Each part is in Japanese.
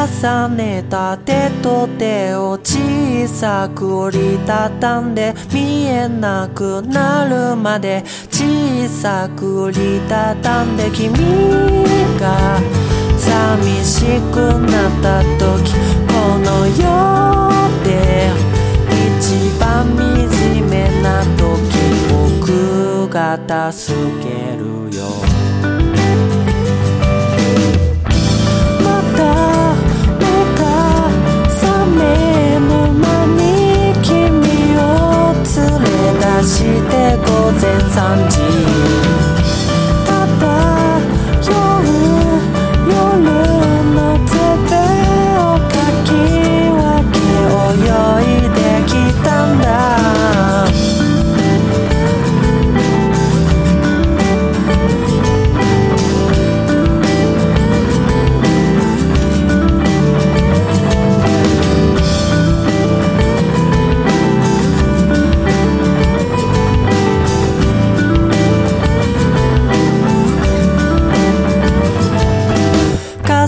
重ねた手と手を小さく折りたたんで見えなくなるまで小さく折りたたんで君が寂しくなった時この世で一番惨めな時僕が助けるよ三级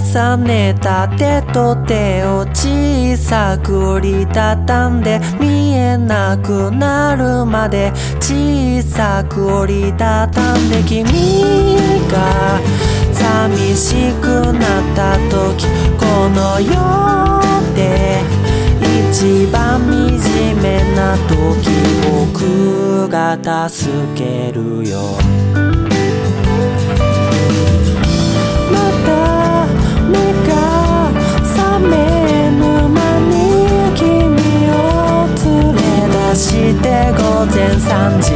重ねた手と手を小さく折りたたんで見えなくなるまで小さく折りたたんで君が寂しくなった時この世で一番惨めな時僕が助けるよ念三季